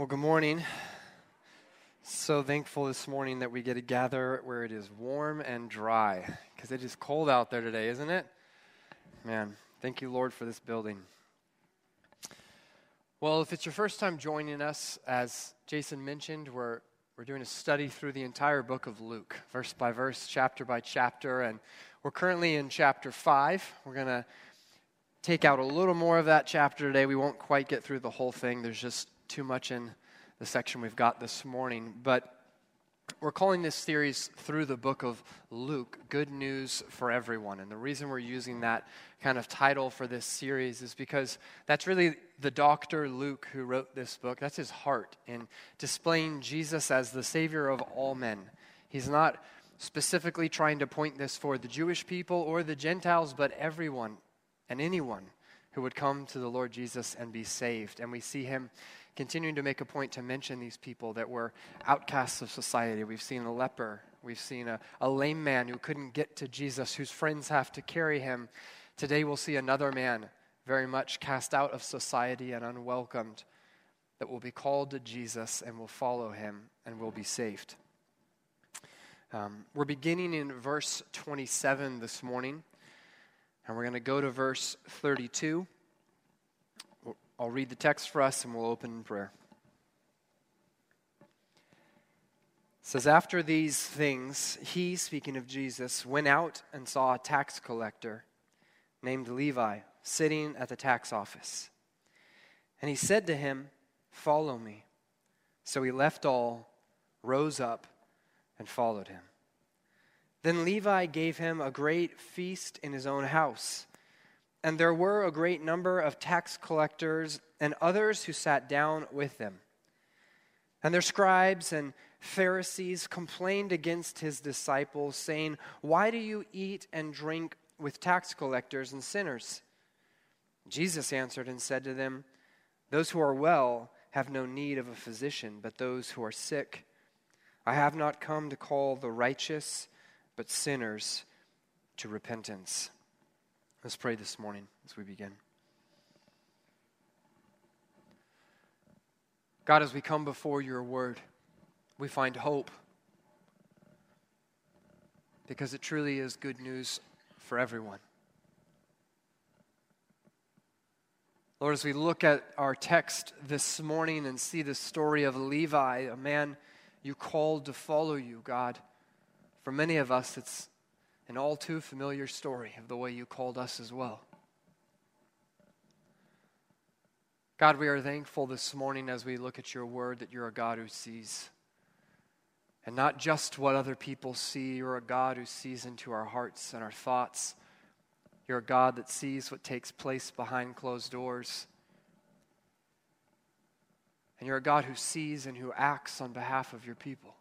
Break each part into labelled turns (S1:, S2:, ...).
S1: Well, good morning. So thankful this morning that we get to gather where it is warm and dry because it is cold out there today, isn't it? Man, thank you, Lord, for this building. Well, if it's your first time joining us, as Jason mentioned, we're, we're doing a study through the entire book of Luke, verse by verse, chapter by chapter, and we're currently in chapter 5. We're going to take out a little more of that chapter today. We won't quite get through the whole thing, there's just too much in the section we've got this morning. But we're calling this series through the book of Luke, Good News for Everyone. And the reason we're using that kind of title for this series is because that's really the doctor Luke who wrote this book. That's his heart in displaying Jesus as the Savior of all men. He's not specifically trying to point this for the Jewish people or the Gentiles, but everyone and anyone who would come to the Lord Jesus and be saved. And we see him continuing to make a point to mention these people that were outcasts of society. We've seen a leper, we've seen a, a lame man who couldn't get to Jesus, whose friends have to carry him. Today we'll see another man very much cast out of society and unwelcomed that will be called to Jesus and will follow him and will be saved. Um, we're beginning in verse 27 this morning, and we're going to go to verse 32. I'll read the text for us and we'll open in prayer. It says, After these things, he, speaking of Jesus, went out and saw a tax collector named Levi sitting at the tax office. And he said to him, Follow me. So he left all, rose up, and followed him. Then Levi gave him a great feast in his own house and there were a great number of tax collectors and others who sat down with them. And their scribes and Pharisees complained against his disciples, saying, Why do you eat and drink with tax collectors and sinners? Jesus answered and said to them, Those who are well have no need of a physician, but those who are sick. I have not come to call the righteous, but sinners to repentance. Let's pray this morning as we begin. God, as we come before your word, we find hope because it truly is good news for everyone. Lord, as we look at our text this morning and see the story of Levi, a man you called to follow you, God, for many of us, it's an all too familiar story of the way you called us as well. God, we are thankful this morning as we look at your word that you're a God who sees. And not just what other people see, you're a God who sees into our hearts and our thoughts. You're a God that sees what takes place behind closed doors. And you're a God who sees and who acts on behalf of your people.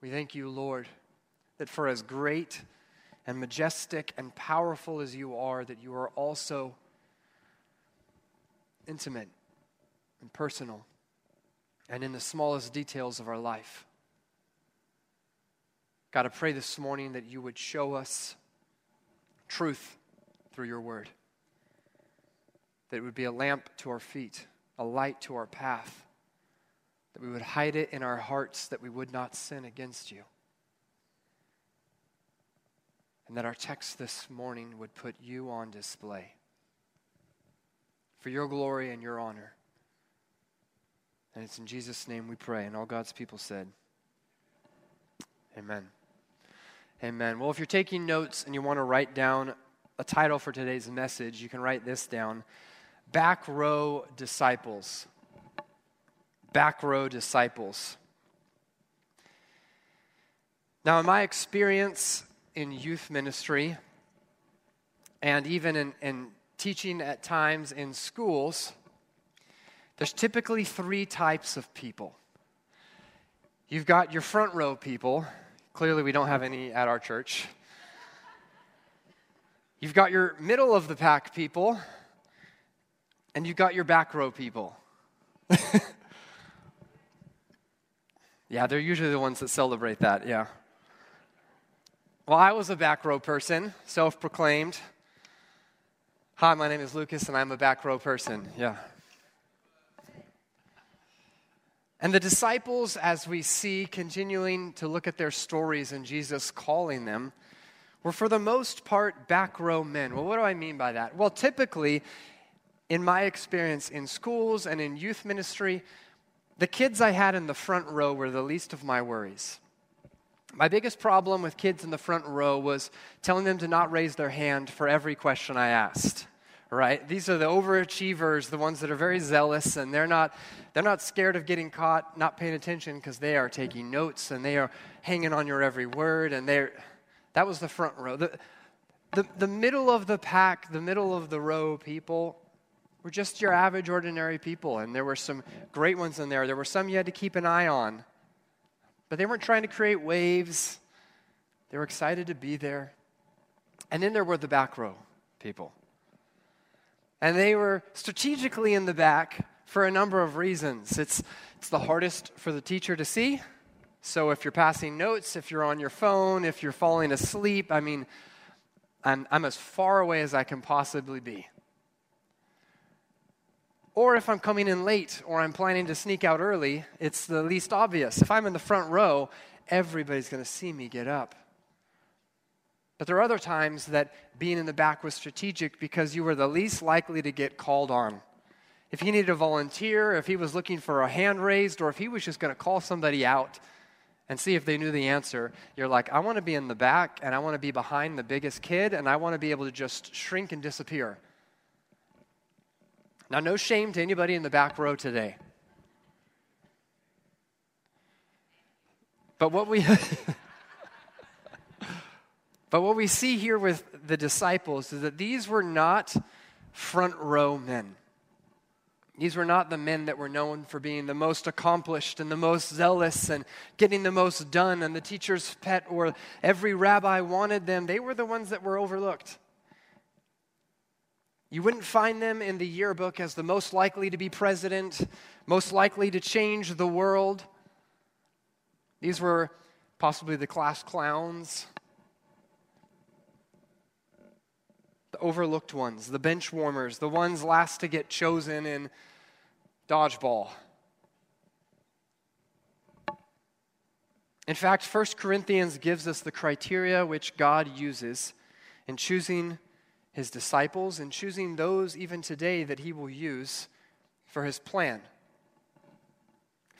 S1: We thank you, Lord, that for as great and majestic and powerful as you are, that you are also intimate and personal and in the smallest details of our life. God, I pray this morning that you would show us truth through your word, that it would be a lamp to our feet, a light to our path that we would hide it in our hearts, that we would not sin against you. And that our text this morning would put you on display for your glory and your honor. And it's in Jesus' name we pray. And all God's people said, Amen. Amen. Well, if you're taking notes and you want to write down a title for today's message, you can write this down Back Row Disciples back row disciples. Now, in my experience in youth ministry, and even in, in teaching at times in schools, there's typically three types of people. You've got your front row people. Clearly, we don't have any at our church. You've got your middle of the pack people, and you've got your back row people. Yeah, they're usually the ones that celebrate that, yeah. Well, I was a back row person, self proclaimed. Hi, my name is Lucas, and I'm a back row person, yeah. And the disciples, as we see continuing to look at their stories and Jesus calling them, were for the most part back row men. Well, what do I mean by that? Well, typically, in my experience in schools and in youth ministry, the kids I had in the front row were the least of my worries. My biggest problem with kids in the front row was telling them to not raise their hand for every question I asked. Right? These are the overachievers, the ones that are very zealous, and they're not, they're not scared of getting caught not paying attention because they are taking notes and they are hanging on your every word. And they're, that was the front row. The, the, the middle of the pack, the middle of the row people were just your average, ordinary people. And there were some great ones in there. There were some you had to keep an eye on. But they weren't trying to create waves, they were excited to be there. And then there were the back row people. And they were strategically in the back for a number of reasons. It's, it's the hardest for the teacher to see. So if you're passing notes, if you're on your phone, if you're falling asleep, I mean, I'm, I'm as far away as I can possibly be. Or if I'm coming in late or I'm planning to sneak out early, it's the least obvious. If I'm in the front row, everybody's going to see me get up. But there are other times that being in the back was strategic because you were the least likely to get called on. If he needed a volunteer, if he was looking for a hand raised, or if he was just going to call somebody out and see if they knew the answer, you're like, I want to be in the back and I want to be behind the biggest kid and I want to be able to just shrink and disappear. Now, no shame to anybody in the back row today. But what we But what we see here with the disciples is that these were not front row men. These were not the men that were known for being the most accomplished and the most zealous and getting the most done and the teacher's pet or every rabbi wanted them. They were the ones that were overlooked. You wouldn't find them in the yearbook as the most likely to be president, most likely to change the world. These were possibly the class clowns, the overlooked ones, the bench warmers, the ones last to get chosen in dodgeball. In fact, 1 Corinthians gives us the criteria which God uses in choosing his disciples and choosing those even today that he will use for his plan.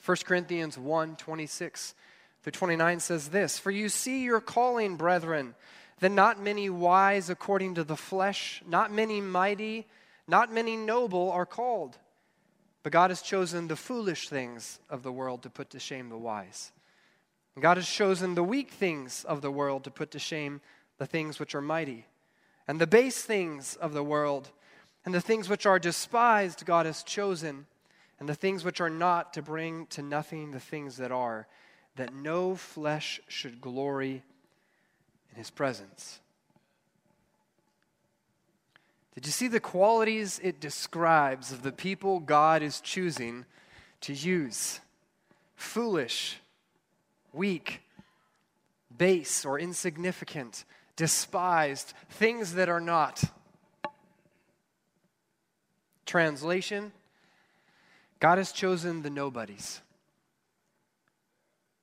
S1: 1 Corinthians 1 26 through 29 says this For you see your calling, brethren, that not many wise according to the flesh, not many mighty, not many noble are called. But God has chosen the foolish things of the world to put to shame the wise. And God has chosen the weak things of the world to put to shame the things which are mighty and the base things of the world, and the things which are despised, God has chosen, and the things which are not to bring to nothing the things that are, that no flesh should glory in his presence. Did you see the qualities it describes of the people God is choosing to use? Foolish, weak, base, or insignificant, despised, things that are not. Translation God has chosen the nobodies,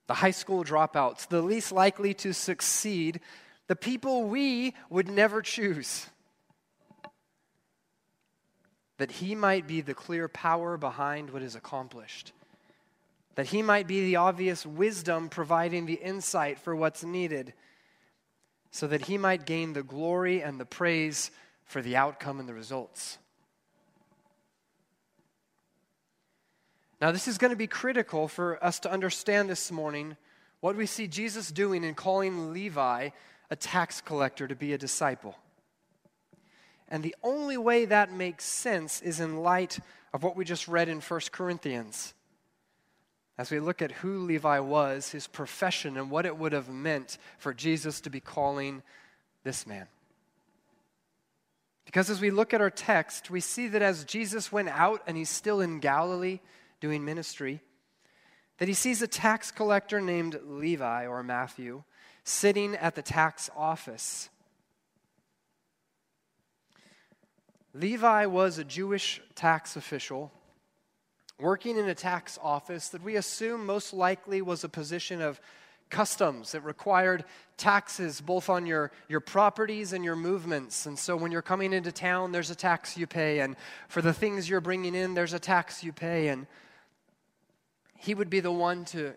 S1: the high school dropouts, the least likely to succeed, the people we would never choose. That he might be the clear power behind what is accomplished. That he might be the obvious wisdom providing the insight for what's needed so that he might gain the glory and the praise for the outcome and the results. Now, this is going to be critical for us to understand this morning what we see Jesus doing in calling Levi a tax collector to be a disciple. And the only way that makes sense is in light of what we just read in 1 Corinthians as we look at who Levi was, his profession, and what it would have meant for Jesus to be calling this man. Because as we look at our text, we see that as Jesus went out and he's still in Galilee doing ministry, that he sees a tax collector named Levi or Matthew sitting at the tax office. Levi was a Jewish tax official working in a tax office that we assume most likely was a position of customs. that required taxes both on your, your properties and your movements. And so when you're coming into town, there's a tax you pay. And for the things you're bringing in, there's a tax you pay. And he would be the one to,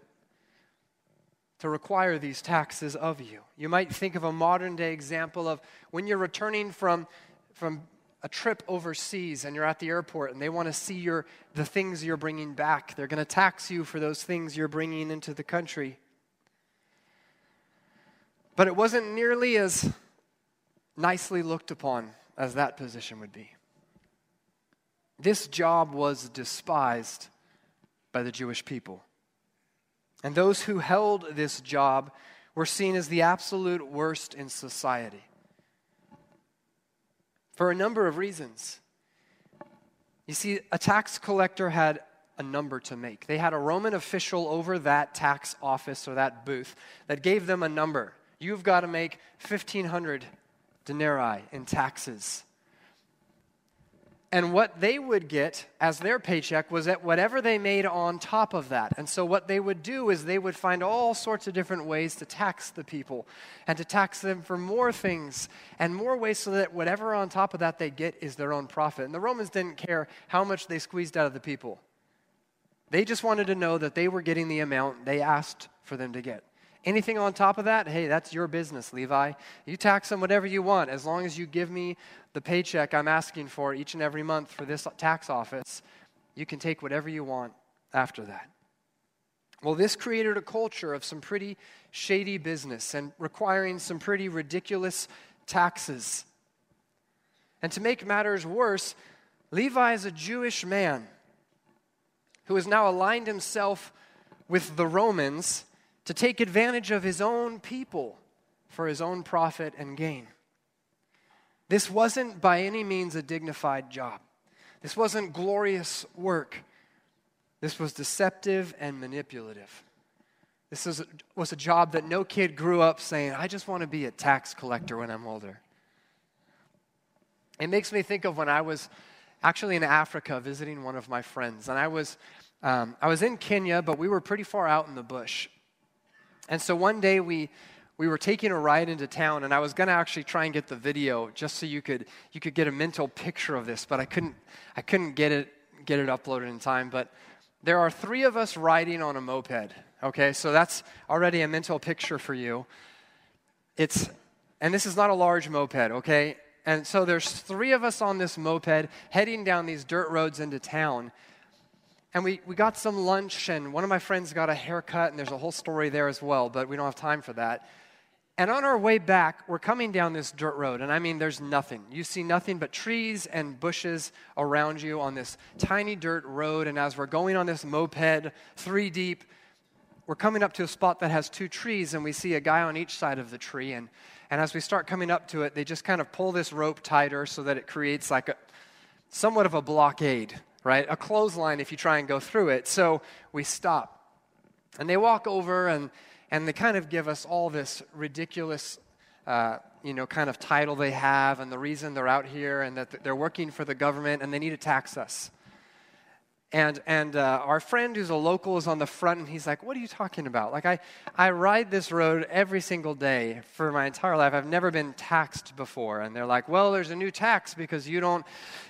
S1: to require these taxes of you. You might think of a modern day example of when you're returning from, from a trip overseas and you're at the airport and they want to see your, the things you're bringing back. They're going to tax you for those things you're bringing into the country. But it wasn't nearly as nicely looked upon as that position would be. This job was despised by the Jewish people. And those who held this job were seen as the absolute worst in society for a number of reasons. You see, a tax collector had a number to make. They had a Roman official over that tax office or that booth that gave them a number. You've got to make 1,500 denarii in taxes. And what they would get as their paycheck was that whatever they made on top of that. And so, what they would do is they would find all sorts of different ways to tax the people and to tax them for more things and more ways so that whatever on top of that they get is their own profit. And the Romans didn't care how much they squeezed out of the people, they just wanted to know that they were getting the amount they asked for them to get. Anything on top of that, hey, that's your business, Levi. You tax them whatever you want as long as you give me the paycheck I'm asking for each and every month for this tax office. You can take whatever you want after that. Well, this created a culture of some pretty shady business and requiring some pretty ridiculous taxes. And to make matters worse, Levi is a Jewish man who has now aligned himself with the Romans to take advantage of his own people for his own profit and gain. This wasn't by any means a dignified job. This wasn't glorious work. This was deceptive and manipulative. This was was a job that no kid grew up saying, I just want to be a tax collector when I'm older. It makes me think of when I was actually in Africa visiting one of my friends. And I was, um, I was in Kenya, but we were pretty far out in the bush. And so one day we, we were taking a ride into town, and I was going to actually try and get the video just so you could, you could get a mental picture of this, but I couldn't, I couldn't get, it, get it uploaded in time. But there are three of us riding on a moped, okay? So that's already a mental picture for you. It's, and this is not a large moped, okay? And so there's three of us on this moped heading down these dirt roads into town and we, we got some lunch, and one of my friends got a haircut, and there's a whole story there as well, but we don't have time for that. And on our way back, we're coming down this dirt road, and I mean, there's nothing. You see nothing but trees and bushes around you on this tiny dirt road. And as we're going on this moped, three deep, we're coming up to a spot that has two trees, and we see a guy on each side of the tree. And, and as we start coming up to it, they just kind of pull this rope tighter so that it creates like a somewhat of a blockade right? A clothesline if you try and go through it. So we stop. And they walk over and, and they kind of give us all this ridiculous, uh, you know, kind of title they have and the reason they're out here and that they're working for the government and they need to tax us. And, and uh, our friend who's a local is on the front, and he's like, What are you talking about? Like, I, I ride this road every single day for my entire life. I've never been taxed before. And they're like, Well, there's a new tax because you don't,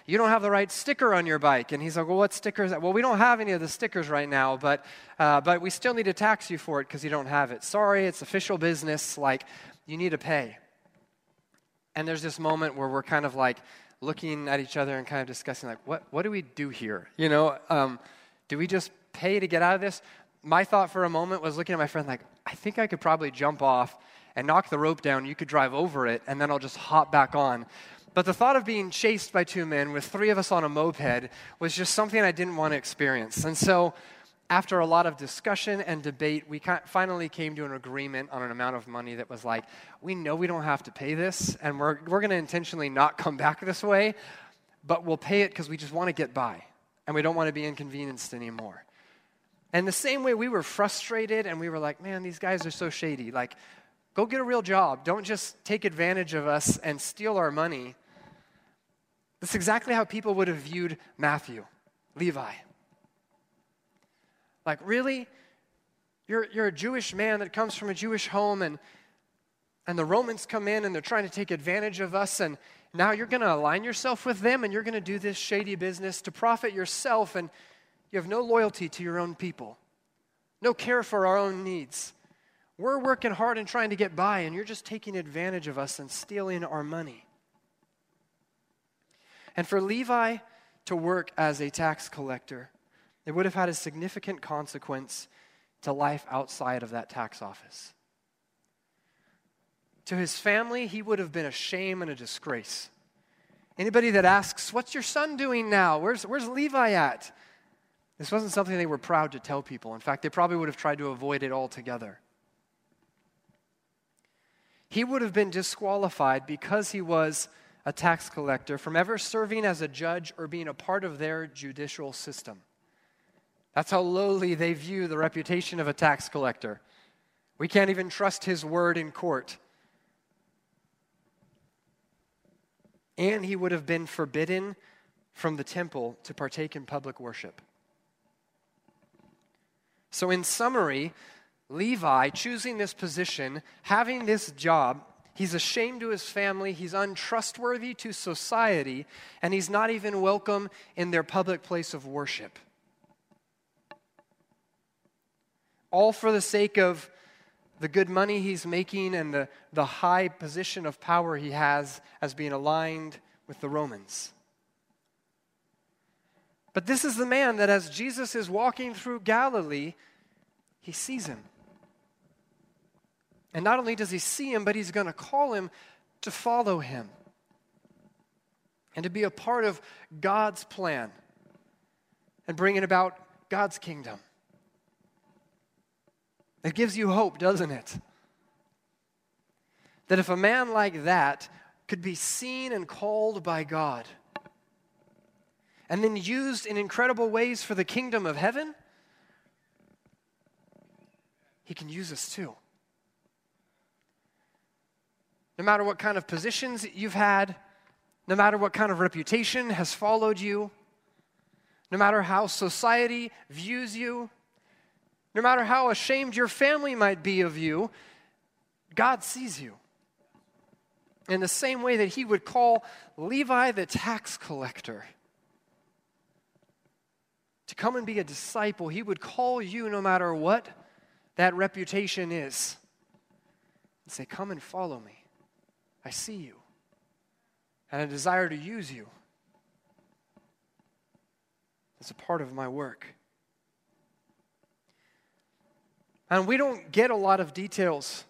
S1: you don't have the right sticker on your bike. And he's like, Well, what sticker is that? Well, we don't have any of the stickers right now, but, uh, but we still need to tax you for it because you don't have it. Sorry, it's official business. Like, you need to pay. And there's this moment where we're kind of like, looking at each other and kind of discussing, like, what, what do we do here? You know, um, do we just pay to get out of this? My thought for a moment was looking at my friend, like, I think I could probably jump off and knock the rope down. You could drive over it, and then I'll just hop back on. But the thought of being chased by two men with three of us on a moped was just something I didn't want to experience. And so after a lot of discussion and debate, we finally came to an agreement on an amount of money that was like, we know we don't have to pay this, and we're, we're going to intentionally not come back this way, but we'll pay it because we just want to get by, and we don't want to be inconvenienced anymore. And the same way we were frustrated and we were like, man, these guys are so shady. Like, go get a real job. Don't just take advantage of us and steal our money. That's exactly how people would have viewed Matthew, Levi. Like, really? You're, you're a Jewish man that comes from a Jewish home, and, and the Romans come in and they're trying to take advantage of us, and now you're going to align yourself with them and you're going to do this shady business to profit yourself, and you have no loyalty to your own people, no care for our own needs. We're working hard and trying to get by, and you're just taking advantage of us and stealing our money. And for Levi to work as a tax collector, it would have had a significant consequence to life outside of that tax office. To his family, he would have been a shame and a disgrace. Anybody that asks, What's your son doing now? Where's, where's Levi at? This wasn't something they were proud to tell people. In fact, they probably would have tried to avoid it altogether. He would have been disqualified because he was a tax collector from ever serving as a judge or being a part of their judicial system. That's how lowly they view the reputation of a tax collector. We can't even trust his word in court. And he would have been forbidden from the temple to partake in public worship. So, in summary, Levi choosing this position, having this job, he's ashamed to his family, he's untrustworthy to society, and he's not even welcome in their public place of worship. All for the sake of the good money he's making and the, the high position of power he has as being aligned with the Romans. But this is the man that, as Jesus is walking through Galilee, he sees him. And not only does he see him, but he's going to call him to follow him and to be a part of God's plan and bringing about God's kingdom. It gives you hope, doesn't it? That if a man like that could be seen and called by God and then used in incredible ways for the kingdom of heaven, he can use us too. No matter what kind of positions you've had, no matter what kind of reputation has followed you, no matter how society views you, no matter how ashamed your family might be of you, God sees you. In the same way that he would call Levi the tax collector to come and be a disciple, he would call you no matter what that reputation is. And say, Come and follow me. I see you. And I desire to use you as a part of my work. And we don't get a lot of details.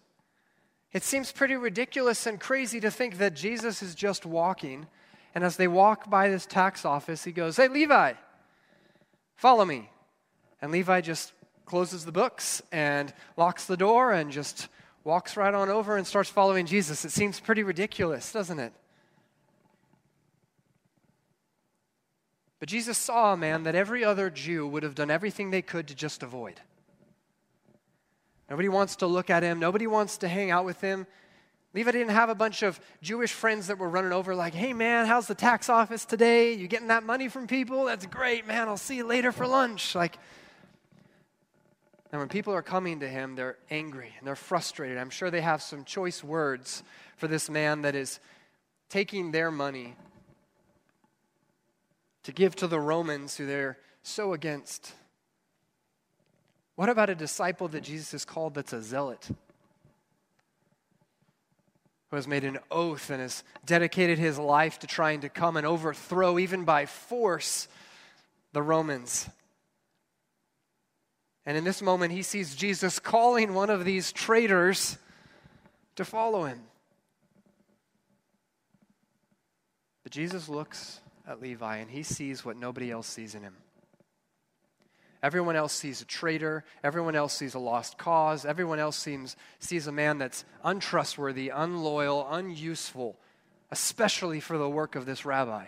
S1: It seems pretty ridiculous and crazy to think that Jesus is just walking, and as they walk by this tax office, he goes, Hey, Levi, follow me. And Levi just closes the books and locks the door and just walks right on over and starts following Jesus. It seems pretty ridiculous, doesn't it? But Jesus saw a man that every other Jew would have done everything they could to just avoid. Nobody wants to look at him, nobody wants to hang out with him. Levi didn't have a bunch of Jewish friends that were running over, like, hey man, how's the tax office today? You getting that money from people? That's great, man. I'll see you later for lunch. Like, and when people are coming to him, they're angry and they're frustrated. I'm sure they have some choice words for this man that is taking their money to give to the Romans who they're so against. What about a disciple that Jesus has called that's a zealot? Who has made an oath and has dedicated his life to trying to come and overthrow, even by force, the Romans. And in this moment, he sees Jesus calling one of these traitors to follow him. But Jesus looks at Levi and he sees what nobody else sees in him. Everyone else sees a traitor. Everyone else sees a lost cause. Everyone else seems, sees a man that's untrustworthy, unloyal, unuseful, especially for the work of this rabbi.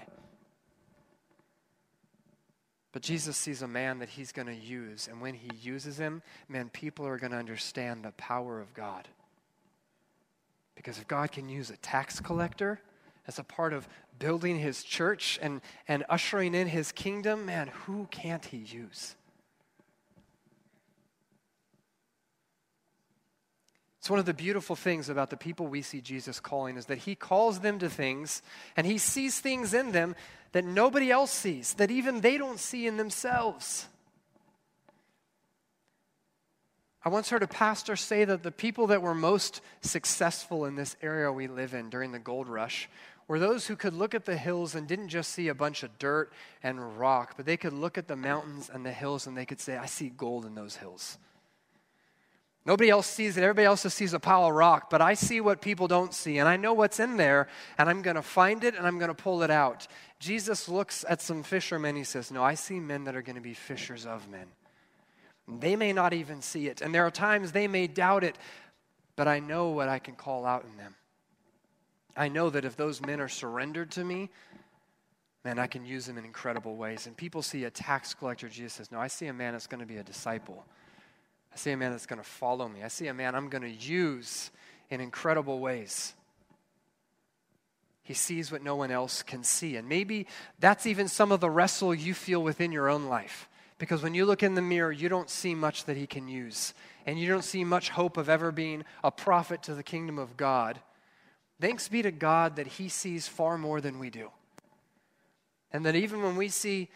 S1: But Jesus sees a man that he's going to use. And when he uses him, man, people are going to understand the power of God. Because if God can use a tax collector as a part of building his church and, and ushering in his kingdom, man, who can't he use? It's one of the beautiful things about the people we see Jesus calling is that he calls them to things and he sees things in them that nobody else sees, that even they don't see in themselves. I once heard a pastor say that the people that were most successful in this area we live in during the gold rush were those who could look at the hills and didn't just see a bunch of dirt and rock, but they could look at the mountains and the hills and they could say, I see gold in those hills. Nobody else sees it. Everybody else just sees a pile of rock, but I see what people don't see, and I know what's in there, and I'm going to find it and I'm going to pull it out. Jesus looks at some fishermen. He says, No, I see men that are going to be fishers of men. They may not even see it, and there are times they may doubt it, but I know what I can call out in them. I know that if those men are surrendered to me, man, I can use them in incredible ways. And people see a tax collector, Jesus says, No, I see a man that's going to be a disciple. I see a man that's going to follow me. I see a man I'm going to use in incredible ways. He sees what no one else can see. And maybe that's even some of the wrestle you feel within your own life. Because when you look in the mirror, you don't see much that he can use. And you don't see much hope of ever being a prophet to the kingdom of God. Thanks be to God that he sees far more than we do. And that even when we see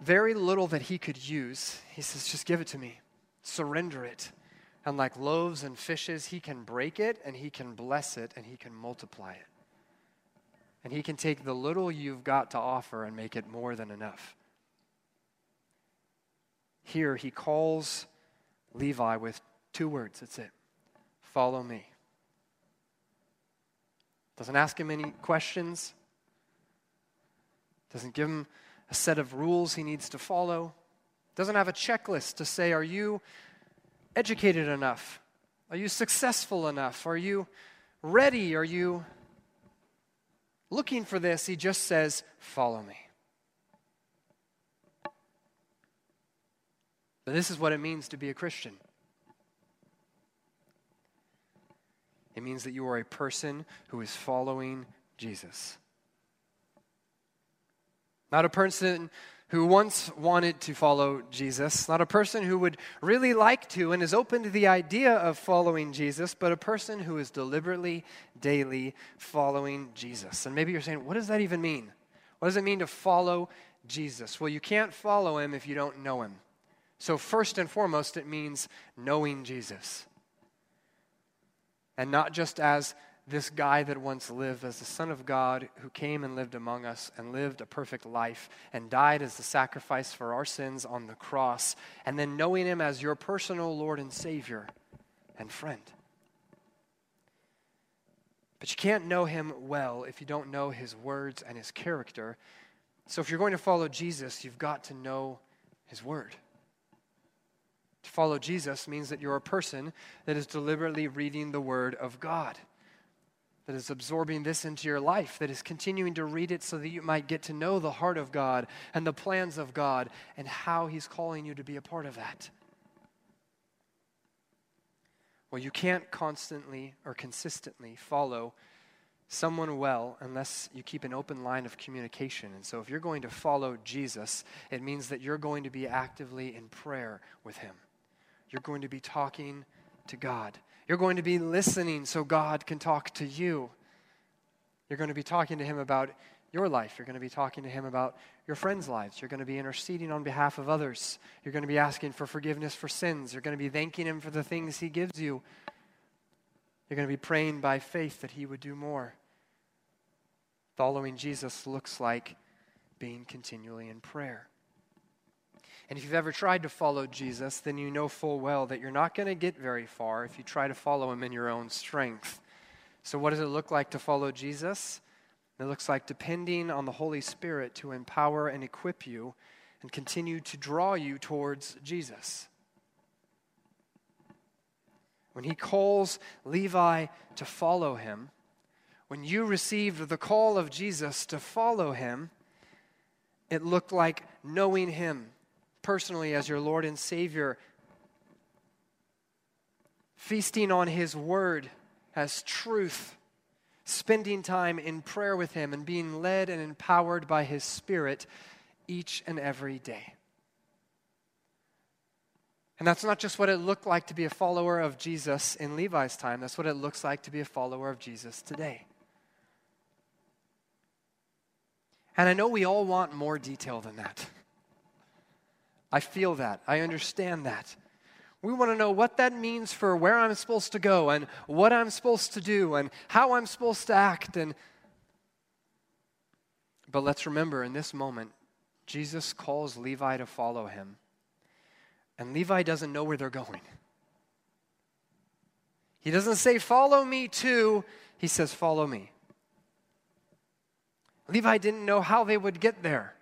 S1: very little that he could use, he says, just give it to me surrender it. And like loaves and fishes, he can break it and he can bless it and he can multiply it. And he can take the little you've got to offer and make it more than enough. Here, he calls Levi with two words. That's it follow me. Doesn't ask him any questions, doesn't give him a set of rules he needs to follow. Doesn't have a checklist to say, are you educated enough? Are you successful enough? Are you ready? Are you looking for this? He just says, follow me. But this is what it means to be a Christian. It means that you are a person who is following Jesus. Not a person who once wanted to follow Jesus, not a person who would really like to and is open to the idea of following Jesus, but a person who is deliberately, daily following Jesus. And maybe you're saying, what does that even mean? What does it mean to follow Jesus? Well, you can't follow him if you don't know him. So, first and foremost, it means knowing Jesus. And not just as this guy that once lived as the Son of God who came and lived among us and lived a perfect life and died as the sacrifice for our sins on the cross, and then knowing him as your personal Lord and Savior and friend. But you can't know him well if you don't know his words and his character. So if you're going to follow Jesus, you've got to know his word. To follow Jesus means that you're a person that is deliberately reading the word of God that is absorbing this into your life, that is continuing to read it so that you might get to know the heart of God and the plans of God and how He's calling you to be a part of that. Well, you can't constantly or consistently follow someone well unless you keep an open line of communication. And so, if you're going to follow Jesus, it means that you're going to be actively in prayer with Him. You're going to be talking to God. You're going to be listening so God can talk to you. You're going to be talking to Him about your life. You're going to be talking to Him about your friends' lives. You're going to be interceding on behalf of others. You're going to be asking for forgiveness for sins. You're going to be thanking Him for the things He gives you. You're going to be praying by faith that He would do more. Following Jesus looks like being continually in prayer. And if you've ever tried to follow Jesus, then you know full well that you're not going to get very far if you try to follow him in your own strength. So, what does it look like to follow Jesus? It looks like depending on the Holy Spirit to empower and equip you and continue to draw you towards Jesus. When he calls Levi to follow him, when you received the call of Jesus to follow him, it looked like knowing him personally as your Lord and Savior, feasting on His Word as truth, spending time in prayer with Him, and being led and empowered by His Spirit each and every day. And that's not just what it looked like to be a follower of Jesus in Levi's time, that's what it looks like to be a follower of Jesus today. And I know we all want more detail than that. I feel that. I understand that. We want to know what that means for where I'm supposed to go and what I'm supposed to do and how I'm supposed to act and but let's remember in this moment Jesus calls Levi to follow him. And Levi doesn't know where they're going. He doesn't say, Follow me too. He says, Follow me. Levi didn't know how they would get there.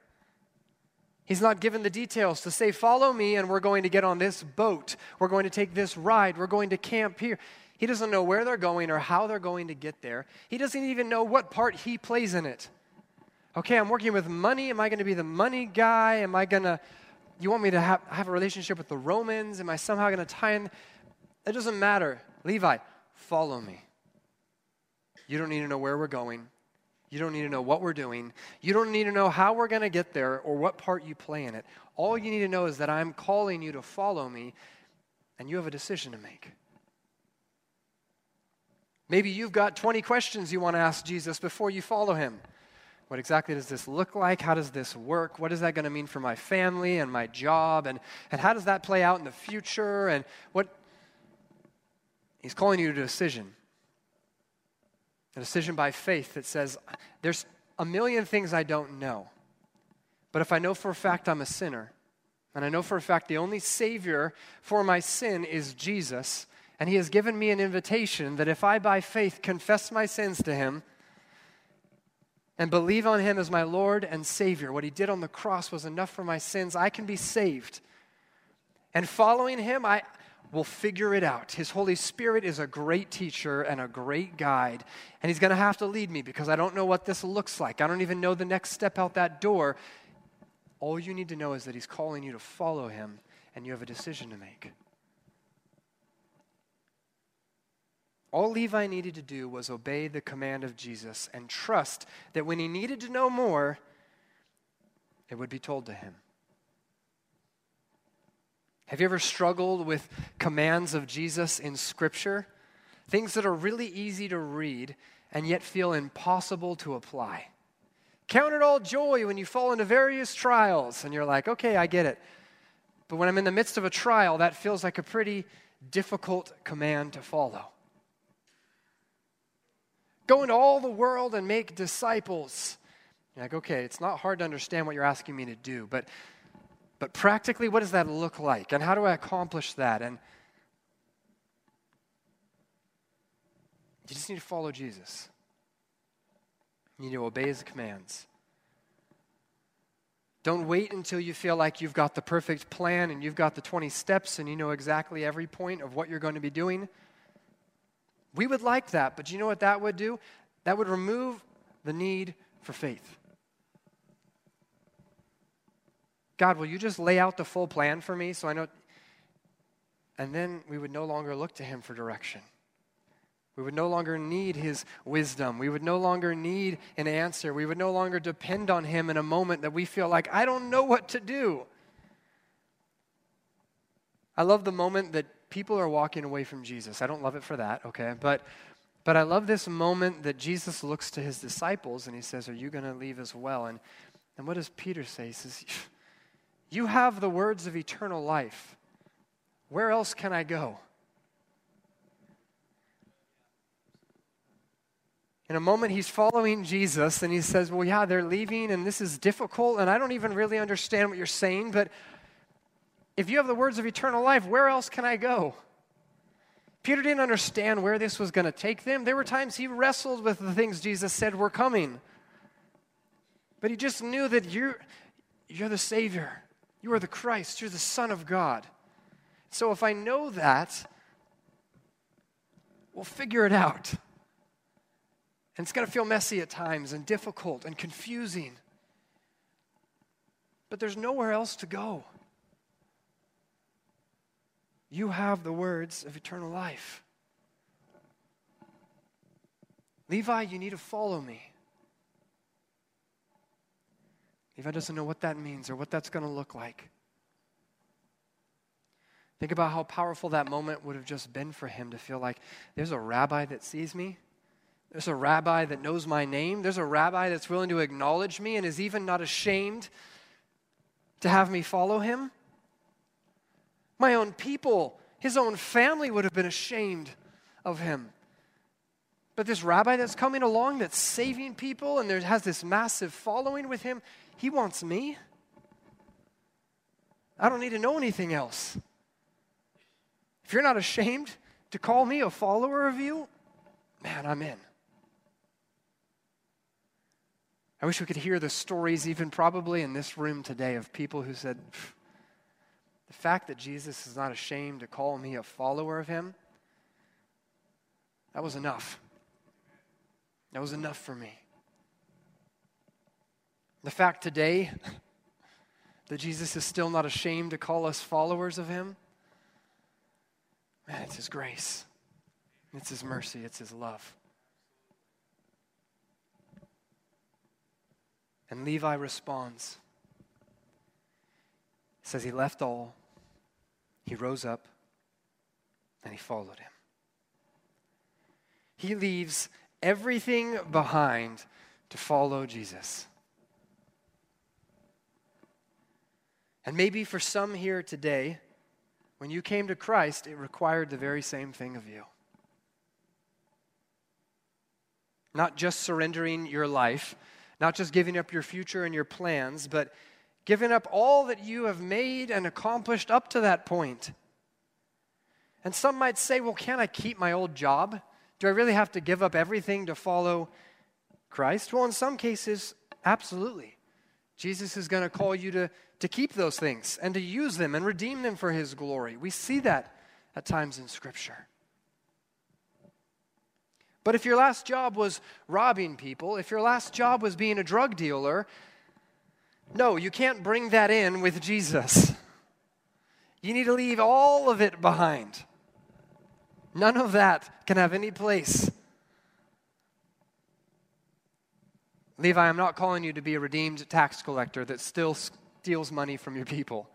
S1: He's not given the details to say, Follow me, and we're going to get on this boat. We're going to take this ride. We're going to camp here. He doesn't know where they're going or how they're going to get there. He doesn't even know what part he plays in it. Okay, I'm working with money. Am I going to be the money guy? Am I going to you want me to have, have a relationship with the Romans? Am I somehow going to tie in? It doesn't matter. Levi, follow me. You don't need to know where we're going. You don't need to know what we're doing. You don't need to know how we're going to get there or what part you play in it. All you need to know is that I'm calling you to follow me, and you have a decision to make. Maybe you've got 20 questions you want to ask Jesus before you follow him. What exactly does this look like? How does this work? What is that going to mean for my family and my job? And, and how does that play out in the future? And what? He's calling you to a decision. A decision by faith that says, there's a million things I don't know. But if I know for a fact I'm a sinner, and I know for a fact the only Savior for my sin is Jesus, and He has given me an invitation that if I by faith confess my sins to Him, and believe on him as my Lord and Savior. What he did on the cross was enough for my sins. I can be saved. And following him, I will figure it out. His Holy Spirit is a great teacher and a great guide. And he's going to have to lead me because I don't know what this looks like. I don't even know the next step out that door. All you need to know is that he's calling you to follow him, and you have a decision to make. All Levi needed to do was obey the command of Jesus and trust that when he needed to know more, it would be told to him. Have you ever struggled with commands of Jesus in Scripture? Things that are really easy to read and yet feel impossible to apply. Count it all joy when you fall into various trials and you're like, okay, I get it. But when I'm in the midst of a trial, that feels like a pretty difficult command to follow. Go into all the world and make disciples. You're like, okay, it's not hard to understand what you're asking me to do, but, but practically, what does that look like? And how do I accomplish that? And you just need to follow Jesus. You need to obey his commands. Don't wait until you feel like you've got the perfect plan and you've got the 20 steps and you know exactly every point of what you're going to be doing. We would like that, but you know what that would do? That would remove the need for faith. God, will you just lay out the full plan for me so I know? And then we would no longer look to Him for direction. We would no longer need His wisdom. We would no longer need an answer. We would no longer depend on Him in a moment that we feel like, I don't know what to do. I love the moment that people are walking away from Jesus. I don't love it for that, okay? But but I love this moment that Jesus looks to his disciples and he says, Are you going to leave as well? And, and what does Peter say? He says, You have the words of eternal life. Where else can I go? In a moment, he's following Jesus and he says, Well, yeah, they're leaving and this is difficult and I don't even really understand what you're saying, but if you have the words of eternal life, where else can I go? Peter didn't understand where this was going to take them. There were times he wrestled with the things Jesus said were coming. But he just knew that you're, you're the Savior. You are the Christ. You're the Son of God. So if I know that, we'll figure it out. And it's going to feel messy at times and difficult and confusing. But there's nowhere else to go. You have the words of eternal life. Levi, you need to follow me. Levi doesn't know what that means or what that's going to look like. Think about how powerful that moment would have just been for him to feel like there's a rabbi that sees me. There's a rabbi that knows my name. There's a rabbi that's willing to acknowledge me and is even not ashamed to have me follow him. My own people, his own family would have been ashamed of him. But this rabbi that's coming along that's saving people and there has this massive following with him, he wants me. I don't need to know anything else. If you're not ashamed to call me a follower of you, man, I'm in. I wish we could hear the stories, even probably in this room today, of people who said, the fact that Jesus is not ashamed to call me a follower of him, that was enough. That was enough for me. The fact today that Jesus is still not ashamed to call us followers of him, man, it's his grace, it's his mercy, it's his love. And Levi responds. He says he left all, he rose up, and he followed him. He leaves everything behind to follow Jesus. And maybe for some here today, when you came to Christ, it required the very same thing of you. Not just surrendering your life not just giving up your future and your plans, but giving up all that you have made and accomplished up to that point. And some might say, well, can I keep my old job? Do I really have to give up everything to follow Christ? Well, in some cases, absolutely. Jesus is going to call you to, to keep those things and to use them and redeem them for his glory. We see that at times in Scripture. But if your last job was robbing people, if your last job was being a drug dealer, no, you can't bring that in with Jesus. You need to leave all of it behind. None of that can have any place. Levi, I'm not calling you to be a redeemed tax collector that still steals money from your people.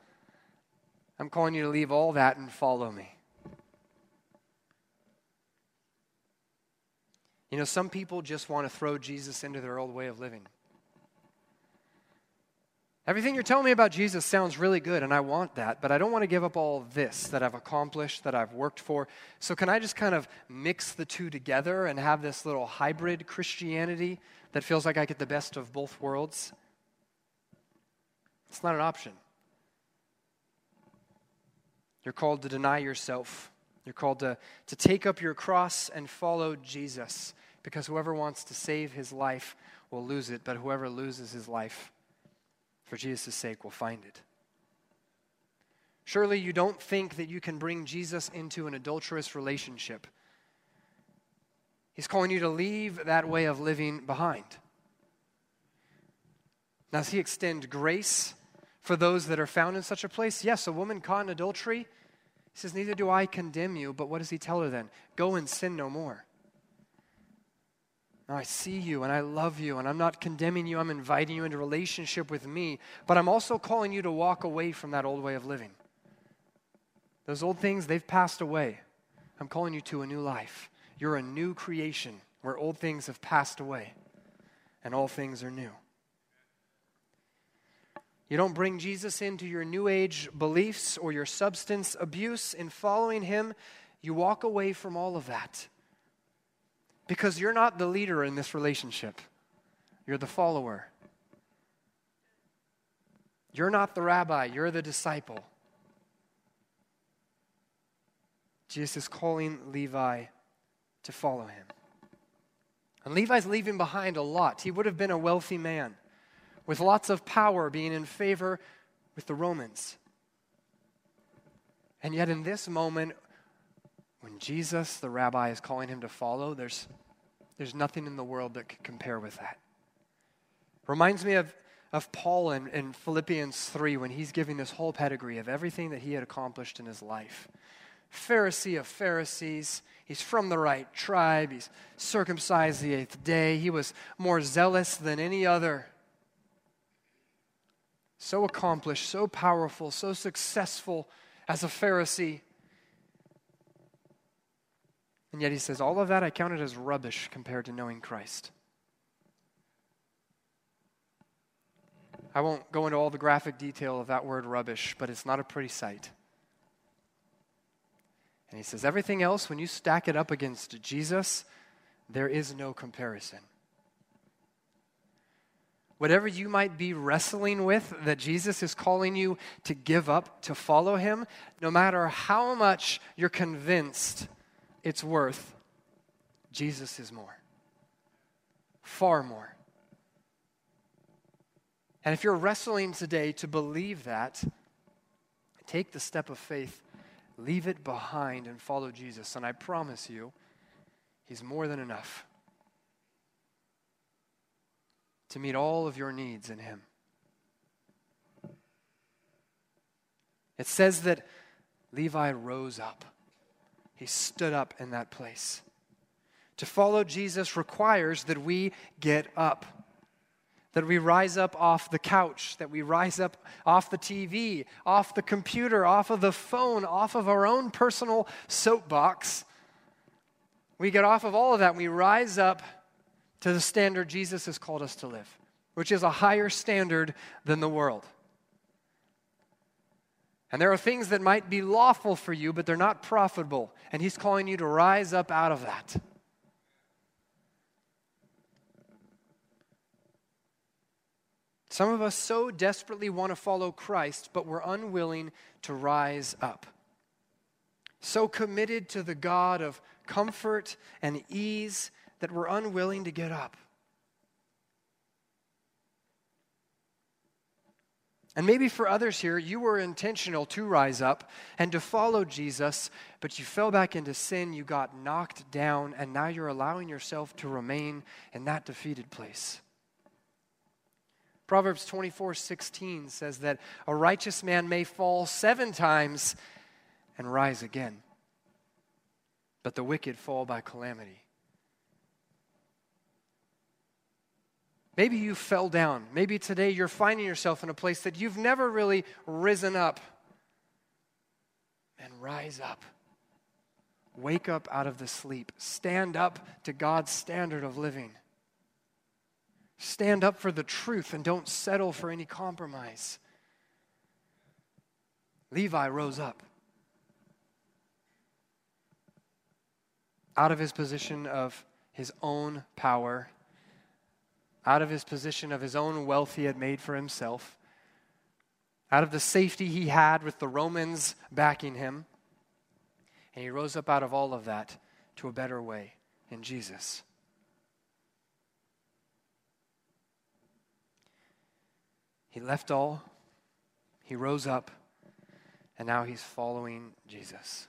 S1: I'm calling you to leave all that and follow me. You know, some people just want to throw Jesus into their old way of living. Everything you're telling me about Jesus sounds really good, and I want that, but I don't want to give up all this that I've accomplished, that I've worked for. So, can I just kind of mix the two together and have this little hybrid Christianity that feels like I get the best of both worlds? It's not an option. You're called to deny yourself, you're called to, to take up your cross and follow Jesus because whoever wants to save his life will lose it, but whoever loses his life for Jesus' sake will find it. Surely you don't think that you can bring Jesus into an adulterous relationship. He's calling you to leave that way of living behind. Now, does he extend grace for those that are found in such a place? Yes, a woman caught in adultery. He says, Neither do I condemn you, but what does he tell her then? Go and sin no more. Now, I see you and I love you, and I'm not condemning you. I'm inviting you into relationship with me, but I'm also calling you to walk away from that old way of living. Those old things, they've passed away. I'm calling you to a new life. You're a new creation where old things have passed away and all things are new. You don't bring Jesus into your new age beliefs or your substance abuse. In following him, you walk away from all of that. Because you're not the leader in this relationship, you're the follower. You're not the rabbi, you're the disciple. Jesus is calling Levi to follow him. And Levi's leaving behind a lot. He would have been a wealthy man with lots of power, being in favor with the Romans. And yet, in this moment, when Jesus, the rabbi, is calling him to follow, there's, there's nothing in the world that could compare with that. Reminds me of, of Paul in, in Philippians 3 when he's giving this whole pedigree of everything that he had accomplished in his life. Pharisee of Pharisees. He's from the right tribe. He's circumcised the eighth day. He was more zealous than any other. So accomplished, so powerful, so successful as a Pharisee. And yet he says, All of that I counted as rubbish compared to knowing Christ. I won't go into all the graphic detail of that word rubbish, but it's not a pretty sight. And he says, Everything else, when you stack it up against Jesus, there is no comparison. Whatever you might be wrestling with that Jesus is calling you to give up to follow him, no matter how much you're convinced it's worth, Jesus is more. Far more. And if you're wrestling today to believe that, take the step of faith, leave it behind, and follow Jesus. And I promise you, He's more than enough to meet all of your needs in Him. It says that Levi rose up, he stood up in that place. To follow Jesus requires that we get up that we rise up off the couch, that we rise up off the TV, off the computer, off of the phone, off of our own personal soapbox. We get off of all of that we rise up to the standard Jesus has called us to live, which is a higher standard than the world. And there are things that might be lawful for you, but they're not profitable. And He's calling you to rise up out of that. Some of us so desperately want to follow Christ, but we're unwilling to rise up. So committed to the God of comfort and ease that we're unwilling to get up. And maybe for others here, you were intentional to rise up and to follow Jesus, but you fell back into sin, you got knocked down, and now you're allowing yourself to remain in that defeated place. Proverbs 24 16 says that a righteous man may fall seven times and rise again, but the wicked fall by calamity. Maybe you fell down. Maybe today you're finding yourself in a place that you've never really risen up. And rise up. Wake up out of the sleep. Stand up to God's standard of living. Stand up for the truth and don't settle for any compromise. Levi rose up. Out of his position of his own power, out of his position of his own wealth he had made for himself, out of the safety he had with the Romans backing him. And he rose up out of all of that to a better way in Jesus. He left all, he rose up, and now he's following Jesus.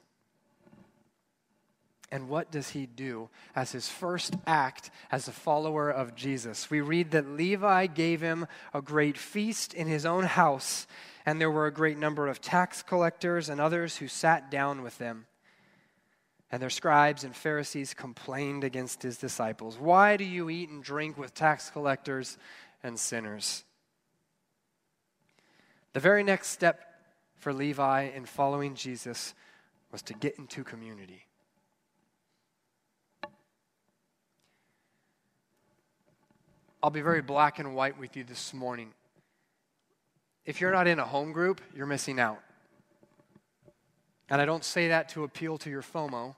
S1: And what does he do as his first act as a follower of Jesus? We read that Levi gave him a great feast in his own house, and there were a great number of tax collectors and others who sat down with them. And their scribes and Pharisees complained against his disciples. Why do you eat and drink with tax collectors and sinners? The very next step for Levi in following Jesus was to get into community. I'll be very black and white with you this morning. If you're not in a home group, you're missing out. And I don't say that to appeal to your FOMO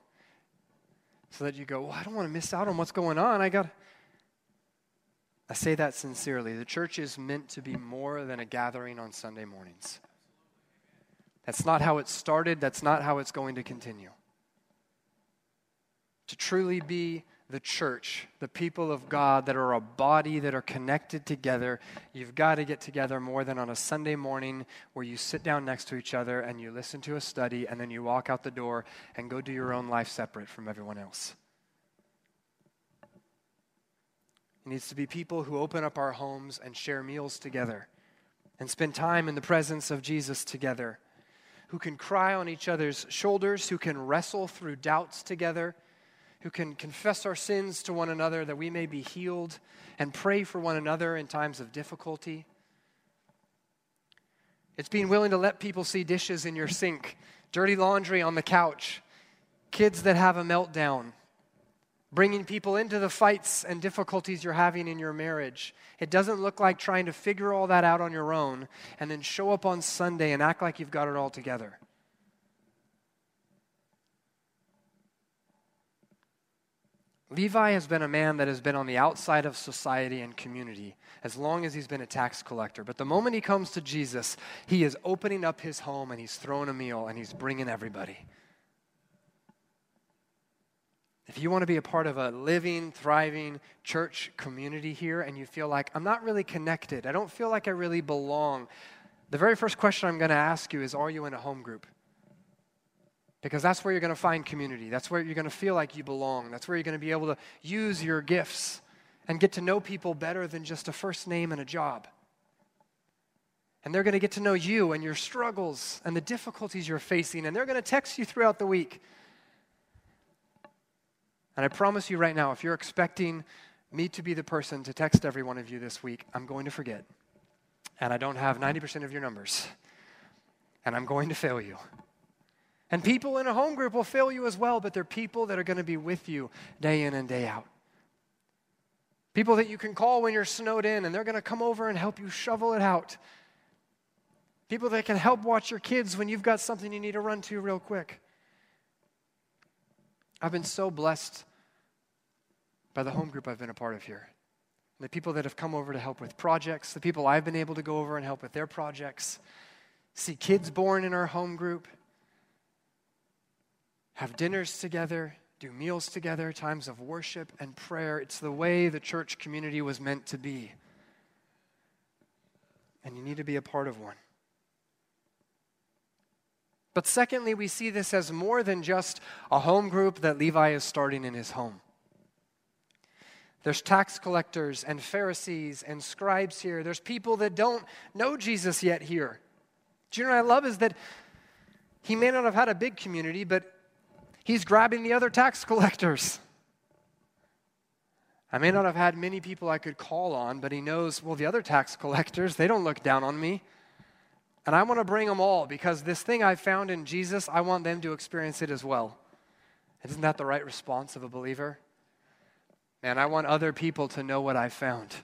S1: so that you go, well, I don't want to miss out on what's going on. I got I say that sincerely. The church is meant to be more than a gathering on Sunday mornings. That's not how it started, that's not how it's going to continue. To truly be the church, the people of God that are a body that are connected together, you've got to get together more than on a Sunday morning where you sit down next to each other and you listen to a study and then you walk out the door and go do your own life separate from everyone else. It needs to be people who open up our homes and share meals together and spend time in the presence of Jesus together, who can cry on each other's shoulders, who can wrestle through doubts together, who can confess our sins to one another that we may be healed and pray for one another in times of difficulty. It's being willing to let people see dishes in your sink dirty laundry on the couch, kids that have a meltdown, bringing people into the fights and difficulties you're having in your marriage. It doesn't look like trying to figure all that out on your own and then show up on Sunday and act like you've got it all together. Levi has been a man that has been on the outside of society and community as long as he's been a tax collector. But the moment he comes to Jesus, he is opening up his home and he's throwing a meal and he's bringing everybody. If you want to be a part of a living, thriving church community here and you feel like, I'm not really connected, I don't feel like I really belong, the very first question I'm going to ask you is Are you in a home group? Because that's where you're going to find community. That's where you're going to feel like you belong. That's where you're going to be able to use your gifts and get to know people better than just a first name and a job. And they're going to get to know you and your struggles and the difficulties you're facing. And they're going to text you throughout the week and I promise you right now, if you're expecting me to be the person to text every one of you this week, I'm going to forget. And I don't have 90% of your numbers. And I'm going to fail you. And people in a home group will fail you as well, but they're people that are going to be with you day in and day out. People that you can call when you're snowed in, and they're going to come over and help you shovel it out. People that can help watch your kids when you've got something you need to run to real quick. I've been so blessed by the home group I've been a part of here. The people that have come over to help with projects, the people I've been able to go over and help with their projects, see kids born in our home group, have dinners together, do meals together, times of worship and prayer. It's the way the church community was meant to be. And you need to be a part of one. But secondly, we see this as more than just a home group that Levi is starting in his home. There's tax collectors and Pharisees and scribes here. There's people that don't know Jesus yet here. Do you know what I love is that he may not have had a big community, but he's grabbing the other tax collectors. I may not have had many people I could call on, but he knows, well, the other tax collectors, they don't look down on me. And I want to bring them all because this thing I found in Jesus, I want them to experience it as well. Isn't that the right response of a believer? Man, I want other people to know what I found.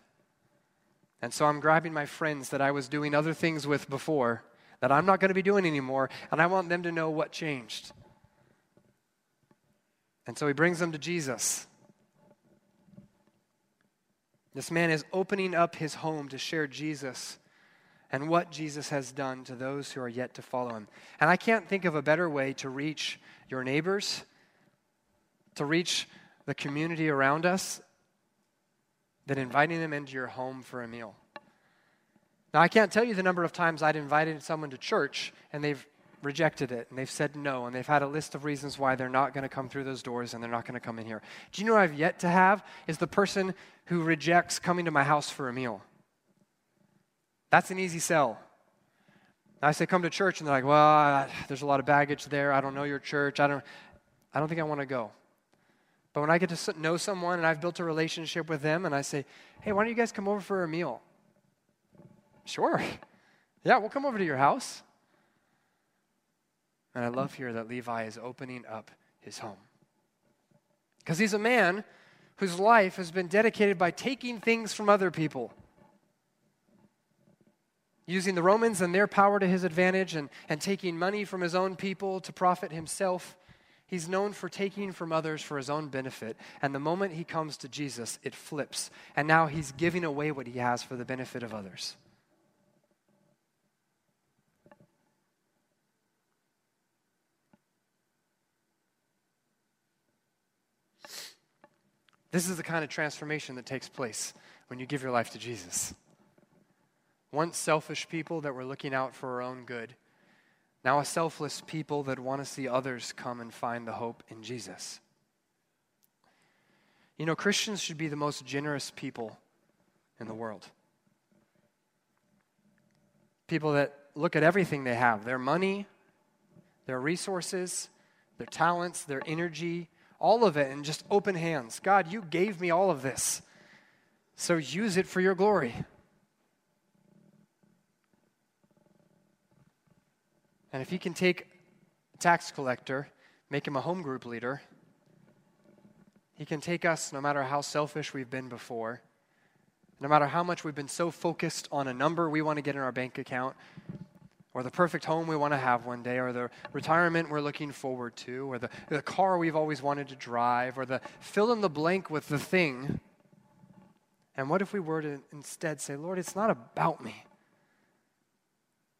S1: And so I'm grabbing my friends that I was doing other things with before that I'm not going to be doing anymore, and I want them to know what changed. And so he brings them to Jesus. This man is opening up his home to share Jesus and what Jesus has done to those who are yet to follow him. And I can't think of a better way to reach your neighbors, to reach the community around us, than inviting them into your home for a meal. Now, I can't tell you the number of times I'd invited someone to church and they've rejected it and they've said no and they've had a list of reasons why they're not going to come through those doors and they're not going to come in here. Do you know what I've yet to have? Is the person who rejects coming to my house for a meal. That's an easy sell. I say, come to church, and they're like, well, there's a lot of baggage there. I don't know your church. I don't, I don't think I want to go. But when I get to know someone and I've built a relationship with them, and I say, hey, why don't you guys come over for a meal? Sure. Yeah, we'll come over to your house. And I love here that Levi is opening up his home. Because he's a man whose life has been dedicated by taking things from other people using the Romans and their power to his advantage and, and taking money from his own people to profit himself. He's known for taking from others for his own benefit. And the moment he comes to Jesus, it flips. And now he's giving away what he has for the benefit of others. This is the kind of transformation that takes place when you give your life to Jesus. Once selfish people that were looking out for our own good, now a selfless people that want to see others come and find the hope in Jesus. You know, Christians should be the most generous people in the world. People that look at everything they have their money, their resources, their talents, their energy, all of it, and just open hands. God, you gave me all of this, so use it for your glory. And if He can take a tax collector, make him a home group leader. He can take us no matter how selfish we've been before, no matter how much we've been so focused on a number we want to get in our bank account, or the perfect home we want to have one day, or the retirement we're looking forward to, or the, the car we've always wanted to drive, or the fill in the blank with the thing. And what if we were to instead say, Lord, it's not about me.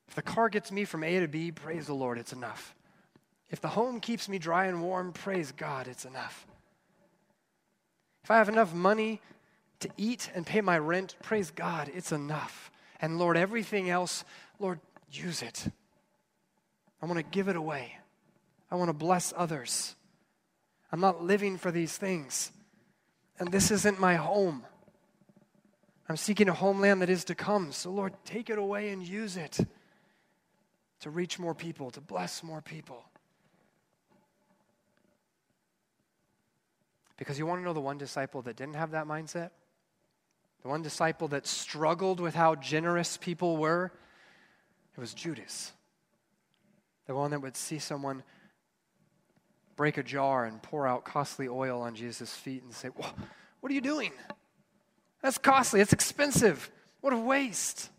S1: If the car gets me from A to B, praise the Lord, it's enough. If the home keeps me dry and warm, praise God, it's enough. If I have enough money to eat and pay my rent, praise God, it's enough. And Lord, everything else, Lord, use it. I want to give it away. I want to bless others. I'm not living for these things. And this isn't my home. I'm seeking a homeland that is to come. So, Lord, take it away and use it to reach more people, to bless more people. Because you want to know the one disciple that didn't have that mindset? The one disciple that struggled with how generous people were? It was Judas. The one that would see someone break a jar and pour out costly oil on Jesus' feet and say, What are you doing? That's costly, it's expensive. What a waste.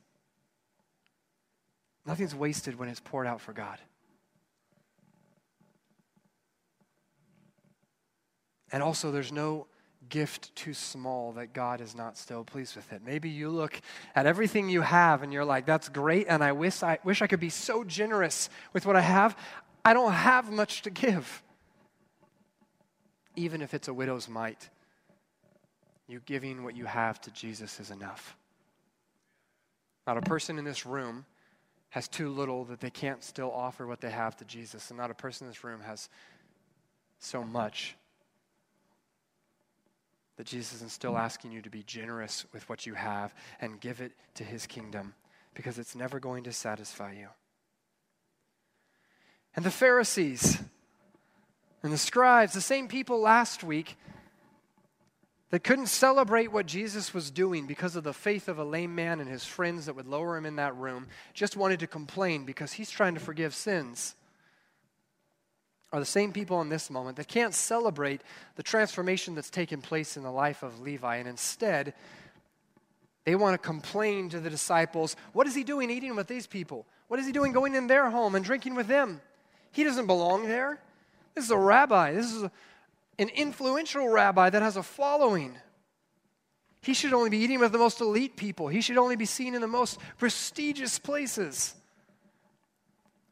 S1: Nothing's wasted when it's poured out for God. And also, there's no gift too small that God is not still pleased with it. Maybe you look at everything you have and you're like, that's great, and I wish I, wish I could be so generous with what I have. I don't have much to give. Even if it's a widow's mite, you giving what you have to Jesus is enough. Not a person in this room has too little that they can't still offer what they have to Jesus, and not a person in this room has so much that Jesus is still asking you to be generous with what you have and give it to his kingdom because it's never going to satisfy you. And the Pharisees and the scribes, the same people last week that couldn't celebrate what Jesus was doing because of the faith of a lame man and his friends that would lower him in that room, just wanted to complain because he's trying to forgive sins are the same people in this moment that can't celebrate the transformation that's taken place in the life of Levi. And instead, they want to complain to the disciples what is he doing eating with these people? What is he doing going in their home and drinking with them? He doesn't belong there. This is a rabbi. This is a, an influential rabbi that has a following. He should only be eating with the most elite people, he should only be seen in the most prestigious places.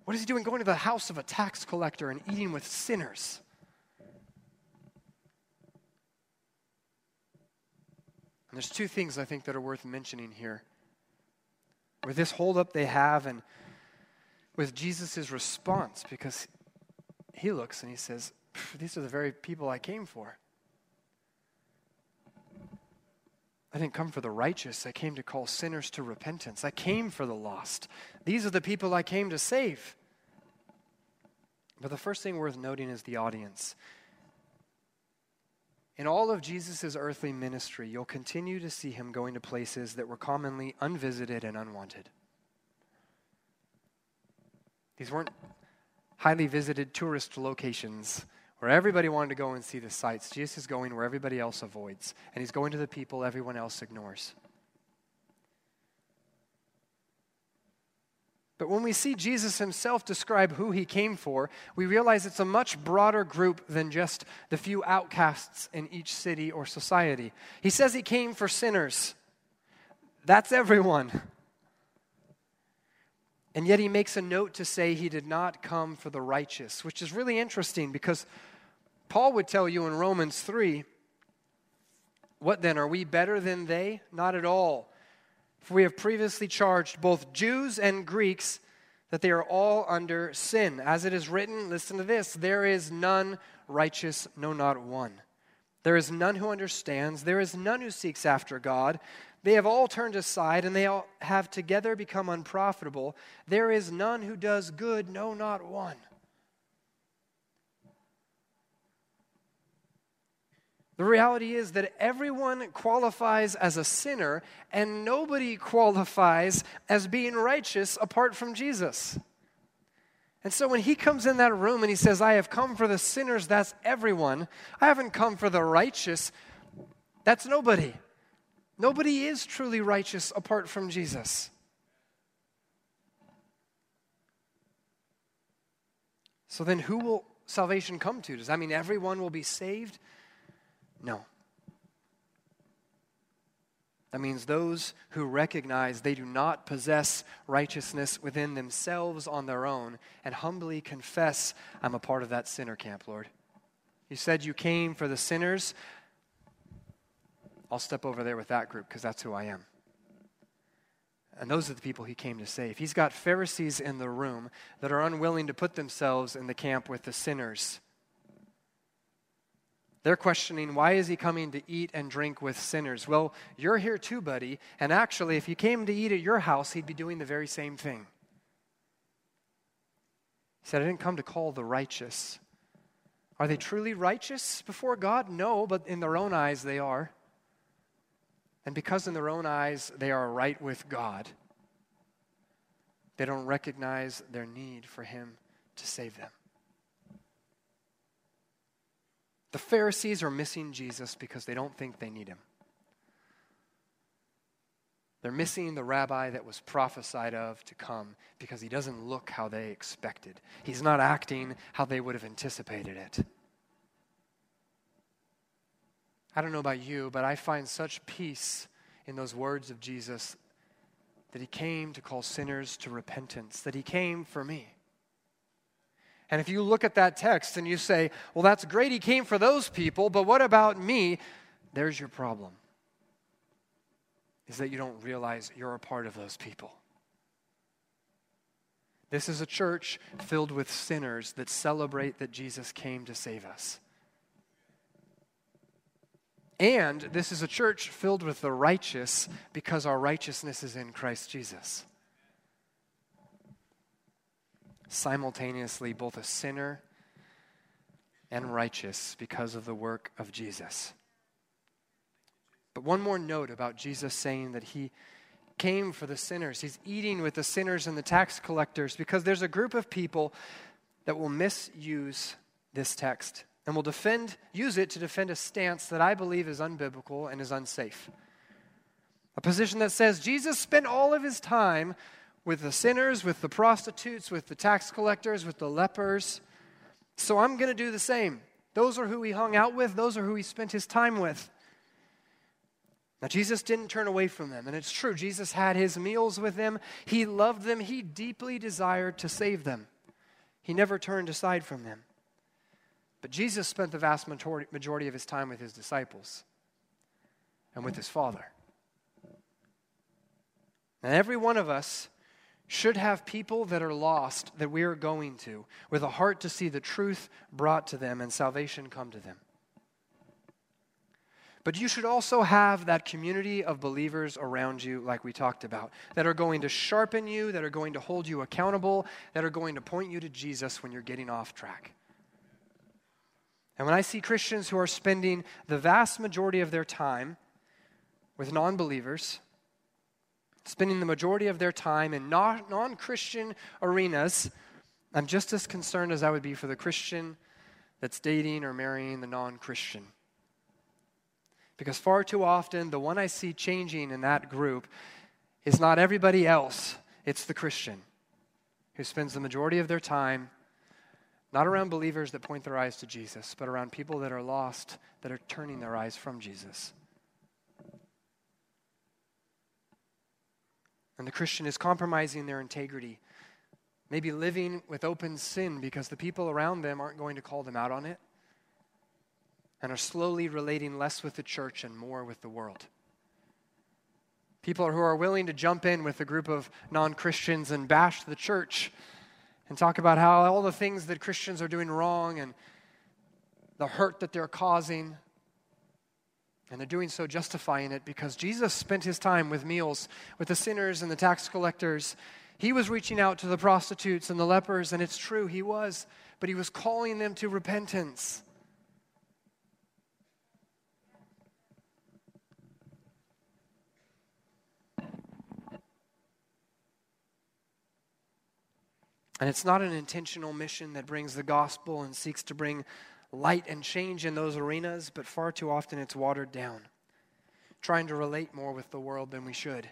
S1: What is he doing going to the house of a tax collector and eating with sinners? And there's two things I think that are worth mentioning here. With this holdup they have, and with Jesus' response, because he looks and he says, These are the very people I came for. I didn't come for the righteous. I came to call sinners to repentance. I came for the lost. These are the people I came to save. But the first thing worth noting is the audience. In all of Jesus' earthly ministry, you'll continue to see him going to places that were commonly unvisited and unwanted. These weren't highly visited tourist locations where everybody wanted to go and see the sights. Jesus is going where everybody else avoids, and he's going to the people everyone else ignores. But when we see Jesus himself describe who he came for, we realize it's a much broader group than just the few outcasts in each city or society. He says he came for sinners. That's everyone. And yet he makes a note to say he did not come for the righteous, which is really interesting because Paul would tell you in Romans 3 what then? Are we better than they? Not at all. For we have previously charged both Jews and Greeks that they are all under sin. As it is written, listen to this there is none righteous, no, not one. There is none who understands, there is none who seeks after God. They have all turned aside, and they all have together become unprofitable. There is none who does good, no, not one. The reality is that everyone qualifies as a sinner, and nobody qualifies as being righteous apart from Jesus. And so when he comes in that room and he says, I have come for the sinners, that's everyone. I haven't come for the righteous, that's nobody. Nobody is truly righteous apart from Jesus. So then, who will salvation come to? Does that mean everyone will be saved? No. That means those who recognize they do not possess righteousness within themselves on their own and humbly confess, I'm a part of that sinner camp, Lord. You said you came for the sinners. I'll step over there with that group because that's who I am. And those are the people he came to save. He's got Pharisees in the room that are unwilling to put themselves in the camp with the sinners. They're questioning, why is he coming to eat and drink with sinners? Well, you're here too, buddy. And actually, if he came to eat at your house, he'd be doing the very same thing. He said, I didn't come to call the righteous. Are they truly righteous before God? No, but in their own eyes, they are. And because in their own eyes, they are right with God, they don't recognize their need for him to save them. The Pharisees are missing Jesus because they don't think they need him. They're missing the rabbi that was prophesied of to come because he doesn't look how they expected. He's not acting how they would have anticipated it. I don't know about you, but I find such peace in those words of Jesus that he came to call sinners to repentance, that he came for me. And if you look at that text and you say, well, that's great, he came for those people, but what about me? There's your problem. Is that you don't realize you're a part of those people. This is a church filled with sinners that celebrate that Jesus came to save us. And this is a church filled with the righteous because our righteousness is in Christ Jesus simultaneously both a sinner and righteous because of the work of Jesus. But one more note about Jesus saying that he came for the sinners. He's eating with the sinners and the tax collectors because there's a group of people that will misuse this text and will defend use it to defend a stance that I believe is unbiblical and is unsafe. A position that says Jesus spent all of his time with the sinners, with the prostitutes, with the tax collectors, with the lepers. So I'm going to do the same. Those are who he hung out with, those are who he spent his time with. Now, Jesus didn't turn away from them, and it's true. Jesus had his meals with them. He loved them. He deeply desired to save them. He never turned aside from them. But Jesus spent the vast majority of his time with his disciples and with his Father. And every one of us should have people that are lost that we are going to with a heart to see the truth brought to them and salvation come to them. But you should also have that community of believers around you, like we talked about, that are going to sharpen you, that are going to hold you accountable, that are going to point you to Jesus when you're getting off track. And when I see Christians who are spending the vast majority of their time with non believers, spending the majority of their time in non Christian arenas, I'm just as concerned as I would be for the Christian that's dating or marrying the non Christian. Because far too often, the one I see changing in that group is not everybody else, it's the Christian who spends the majority of their time not around believers that point their eyes to Jesus, but around people that are lost, that are turning their eyes from Jesus. And the Christian is compromising their integrity, maybe living with open sin because the people around them aren't going to call them out on it, and are slowly relating less with the church and more with the world. People who are willing to jump in with a group of non Christians and bash the church and talk about how all the things that Christians are doing wrong and the hurt that they're causing and they're doing so justifying it because Jesus spent his time with meals with the sinners and the tax collectors. He was reaching out to the prostitutes and the lepers, and it's true, he was, but he was calling them to repentance. And it's not an intentional mission that brings the gospel and seeks to bring light and change in those arenas, but far too often it's watered down, trying to relate more with the world than we should.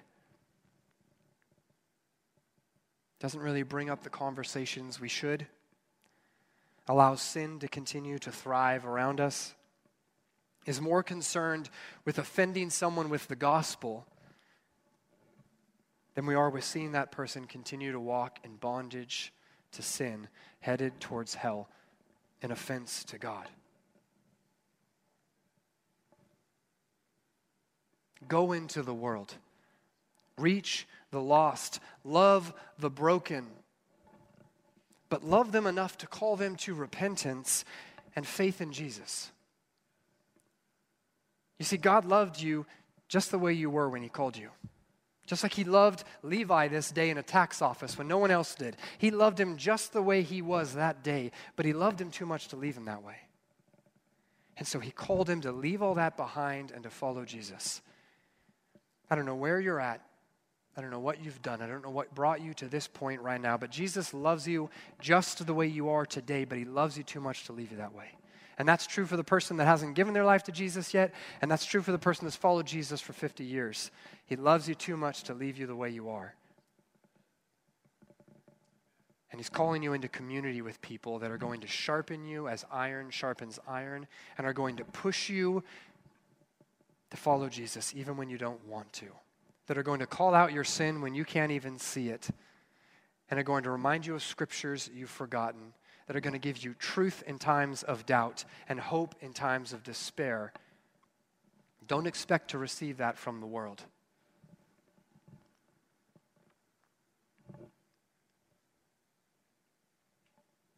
S1: Doesn't really bring up the conversations we should, allows sin to continue to thrive around us, is more concerned with offending someone with the gospel than we are with seeing that person continue to walk in bondage to sin, headed towards hell, an offense to God. Go into the world, reach the lost, love the broken, but love them enough to call them to repentance and faith in Jesus. You see, God loved you just the way you were when He called you. Just like he loved Levi this day in a tax office when no one else did. He loved him just the way he was that day, but he loved him too much to leave him that way. And so he called him to leave all that behind and to follow Jesus. I don't know where you're at. I don't know what you've done. I don't know what brought you to this point right now, but Jesus loves you just the way you are today, but he loves you too much to leave you that way. And that's true for the person that hasn't given their life to Jesus yet, and that's true for the person that's followed Jesus for 50 years. He loves you too much to leave you the way you are. And He's calling you into community with people that are going to sharpen you as iron sharpens iron and are going to push you to follow Jesus even when you don't want to. That are going to call out your sin when you can't even see it and are going to remind you of scriptures you've forgotten that are going to give you truth in times of doubt and hope in times of despair. Don't expect to receive that from the world.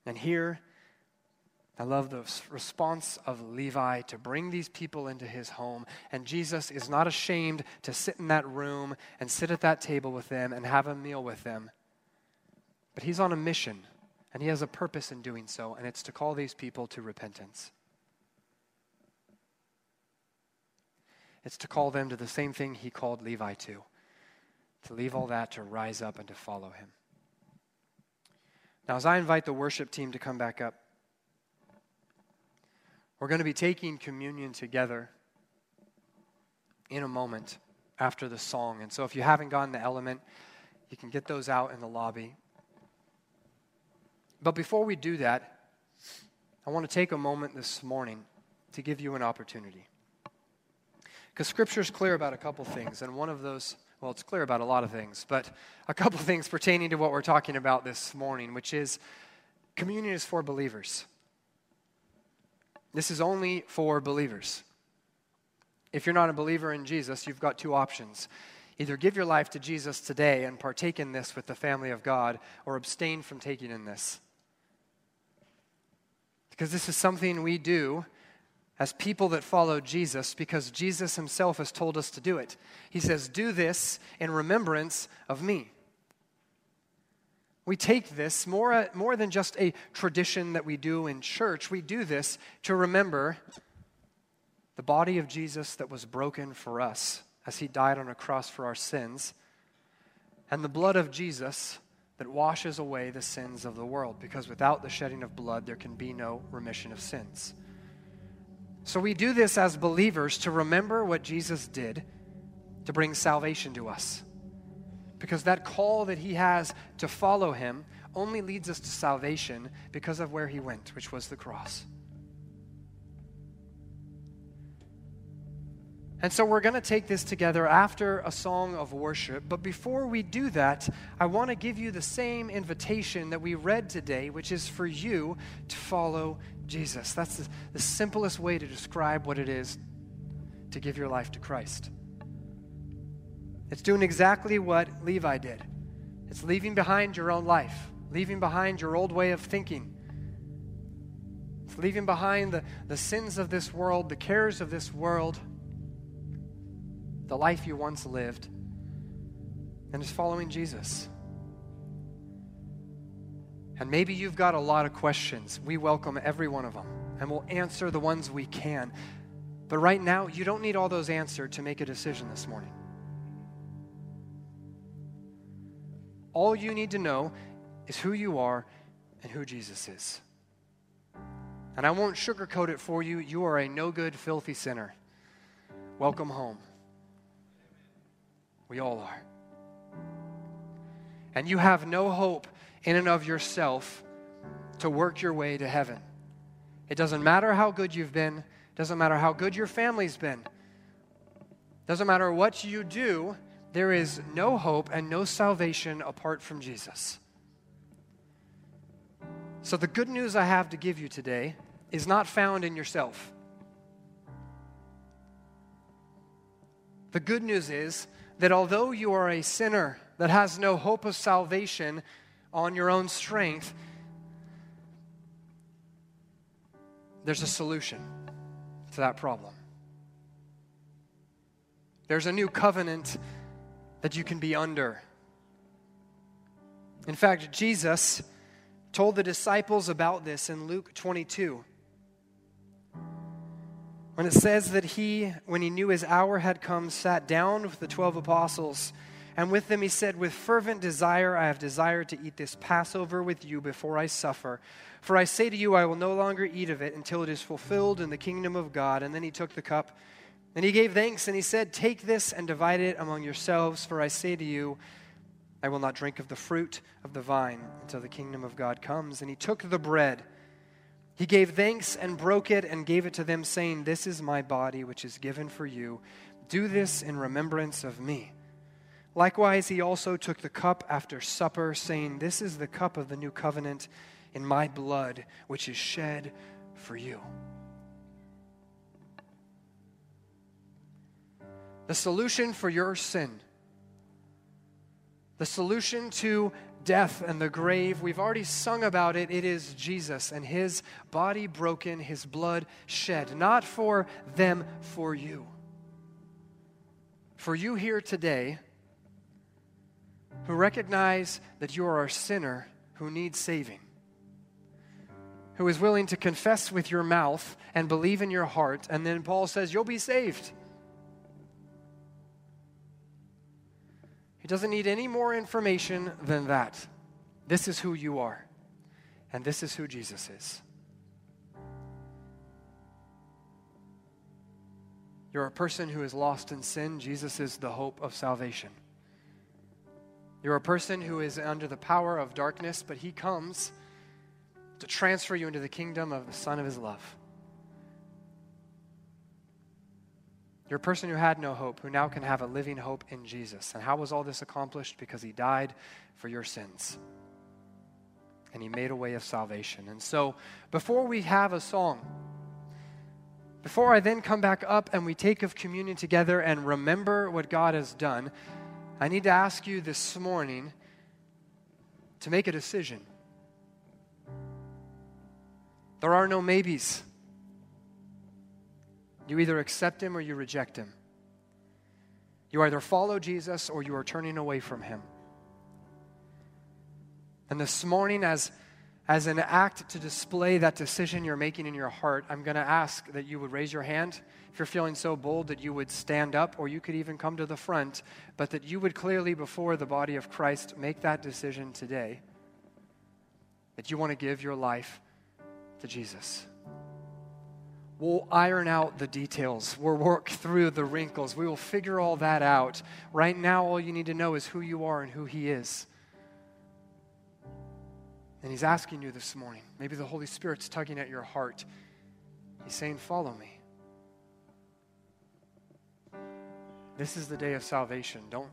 S1: And here, I love the response of Levi to bring these people into his home. And Jesus is not ashamed to sit in that room and sit at that table with them and have a meal with them. But he's on a mission. And he has a purpose in doing so, and it's to call these people to repentance. It's to call them to the same thing he called Levi to to leave all that, to rise up, and to follow him. Now, as I invite the worship team to come back up, we're going to be taking communion together in a moment after the song. And so, if you haven't gotten the element, you can get those out in the lobby. But before we do that, I want to take a moment this morning to give you an opportunity. Because Scripture is clear about a couple things, and one of those, well, it's clear about a lot of things, but a couple things pertaining to what we're talking about this morning, which is communion is for believers. This is only for believers. If you're not a believer in Jesus, you've got two options. Either give your life to Jesus today and partake in this with the family of God, or abstain from taking in this because this is something we do as people that follow Jesus because Jesus himself has told us to do it. He says, Do this in remembrance of me. We take this more, more than just a tradition that we do in church, we do this to remember the body of Jesus that was broken for us as he died on a cross for our sins, and the blood of Jesus that washes away the sins of the world, because without the shedding of blood, there can be no remission of sins. So we do this as believers to remember what Jesus did to bring salvation to us. Because that call that he has to follow him only leads us to salvation because of where he went, which was the cross. And so we're going to take this together after a song of worship. But before we do that, I want to give you the same invitation that we read today, which is for you to follow Jesus. That's the, the simplest way to describe what it is to give your life to Christ. It's doing exactly what Levi did it's leaving behind your own life, leaving behind your old way of thinking. It's leaving behind the, the sins of this world, the cares of this world the life you once lived, and is following Jesus. And maybe you've got a lot of questions. We welcome every one of them, and we'll answer the ones we can. But right now, you don't need all those answered to make a decision this morning. All you need to know is who you are and who Jesus is. And I won't sugarcoat it for you. You are a no good, filthy sinner. Welcome home. We all are. And you have no hope in and of yourself to work your way to heaven. It doesn't matter how good you've been, it doesn't matter how good your family's been. It Doesn't matter what you do, there is no hope and no salvation apart from Jesus. So, the good news I have to give you today is not found in yourself. The good news is that although you are a sinner that has no hope of salvation on your own strength, there's a solution to that problem. There's a new covenant that you can be under. In fact, Jesus told the disciples about this in Luke 22. When it says that he, when he knew his hour had come, sat down with the twelve apostles, and with them he said, With fervent desire I have desired to eat this Passover with you before I suffer. For I say to you, I will no longer eat of it until it is fulfilled in the kingdom of God. And then he took the cup, and he gave thanks, and he said, Take this and divide it among yourselves, for I say to you, I will not drink of the fruit of the vine until the kingdom of God comes. And he took the bread. He gave thanks and broke it and gave it to them, saying, This is my body, which is given for you. Do this in remembrance of me. Likewise, he also took the cup after supper, saying, This is the cup of the new covenant in my blood, which is shed for you. The solution for your sin the solution to death and the grave, we've already sung about it. It is Jesus and his body broken, his blood shed, not for them, for you. For you here today who recognize that you are a sinner who needs saving, who is willing to confess with your mouth and believe in your heart, and then Paul says, You'll be saved. Doesn't need any more information than that. This is who you are, and this is who Jesus is. You're a person who is lost in sin. Jesus is the hope of salvation. You're a person who is under the power of darkness, but he comes to transfer you into the kingdom of the Son of his love. You're a person who had no hope, who now can have a living hope in Jesus. And how was all this accomplished? Because he died for your sins. And he made a way of salvation. And so, before we have a song, before I then come back up and we take of communion together and remember what God has done, I need to ask you this morning to make a decision. There are no maybes. You either accept him or you reject him. You either follow Jesus or you are turning away from him. And this morning, as, as an act to display that decision you're making in your heart, I'm going to ask that you would raise your hand. If you're feeling so bold that you would stand up, or you could even come to the front, but that you would clearly, before the body of Christ, make that decision today that you want to give your life to Jesus. We'll iron out the details. We'll work through the wrinkles. We will figure all that out. Right now, all you need to know is who you are and who He is. And He's asking you this morning. Maybe the Holy Spirit's tugging at your heart. He's saying, Follow me. This is the day of salvation. Don't,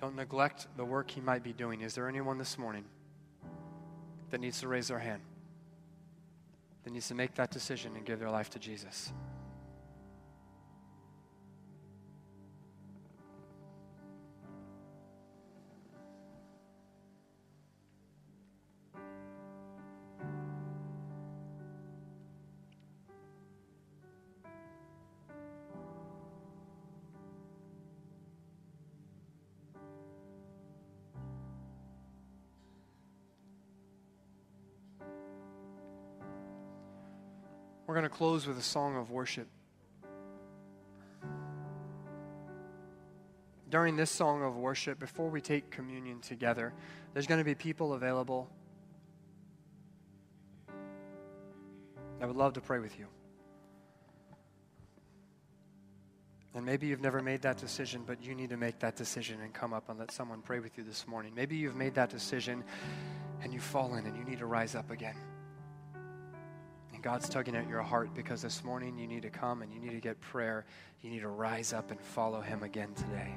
S1: don't neglect the work He might be doing. Is there anyone this morning that needs to raise their hand? That needs to make that decision and give their life to Jesus. close with a song of worship. During this song of worship, before we take communion together, there's going to be people available I would love to pray with you. And maybe you've never made that decision, but you need to make that decision and come up and let someone pray with you this morning. Maybe you've made that decision and you've fallen and you need to rise up again. And God's tugging at your heart because this morning you need to come and you need to get prayer. You need to rise up and follow Him again today.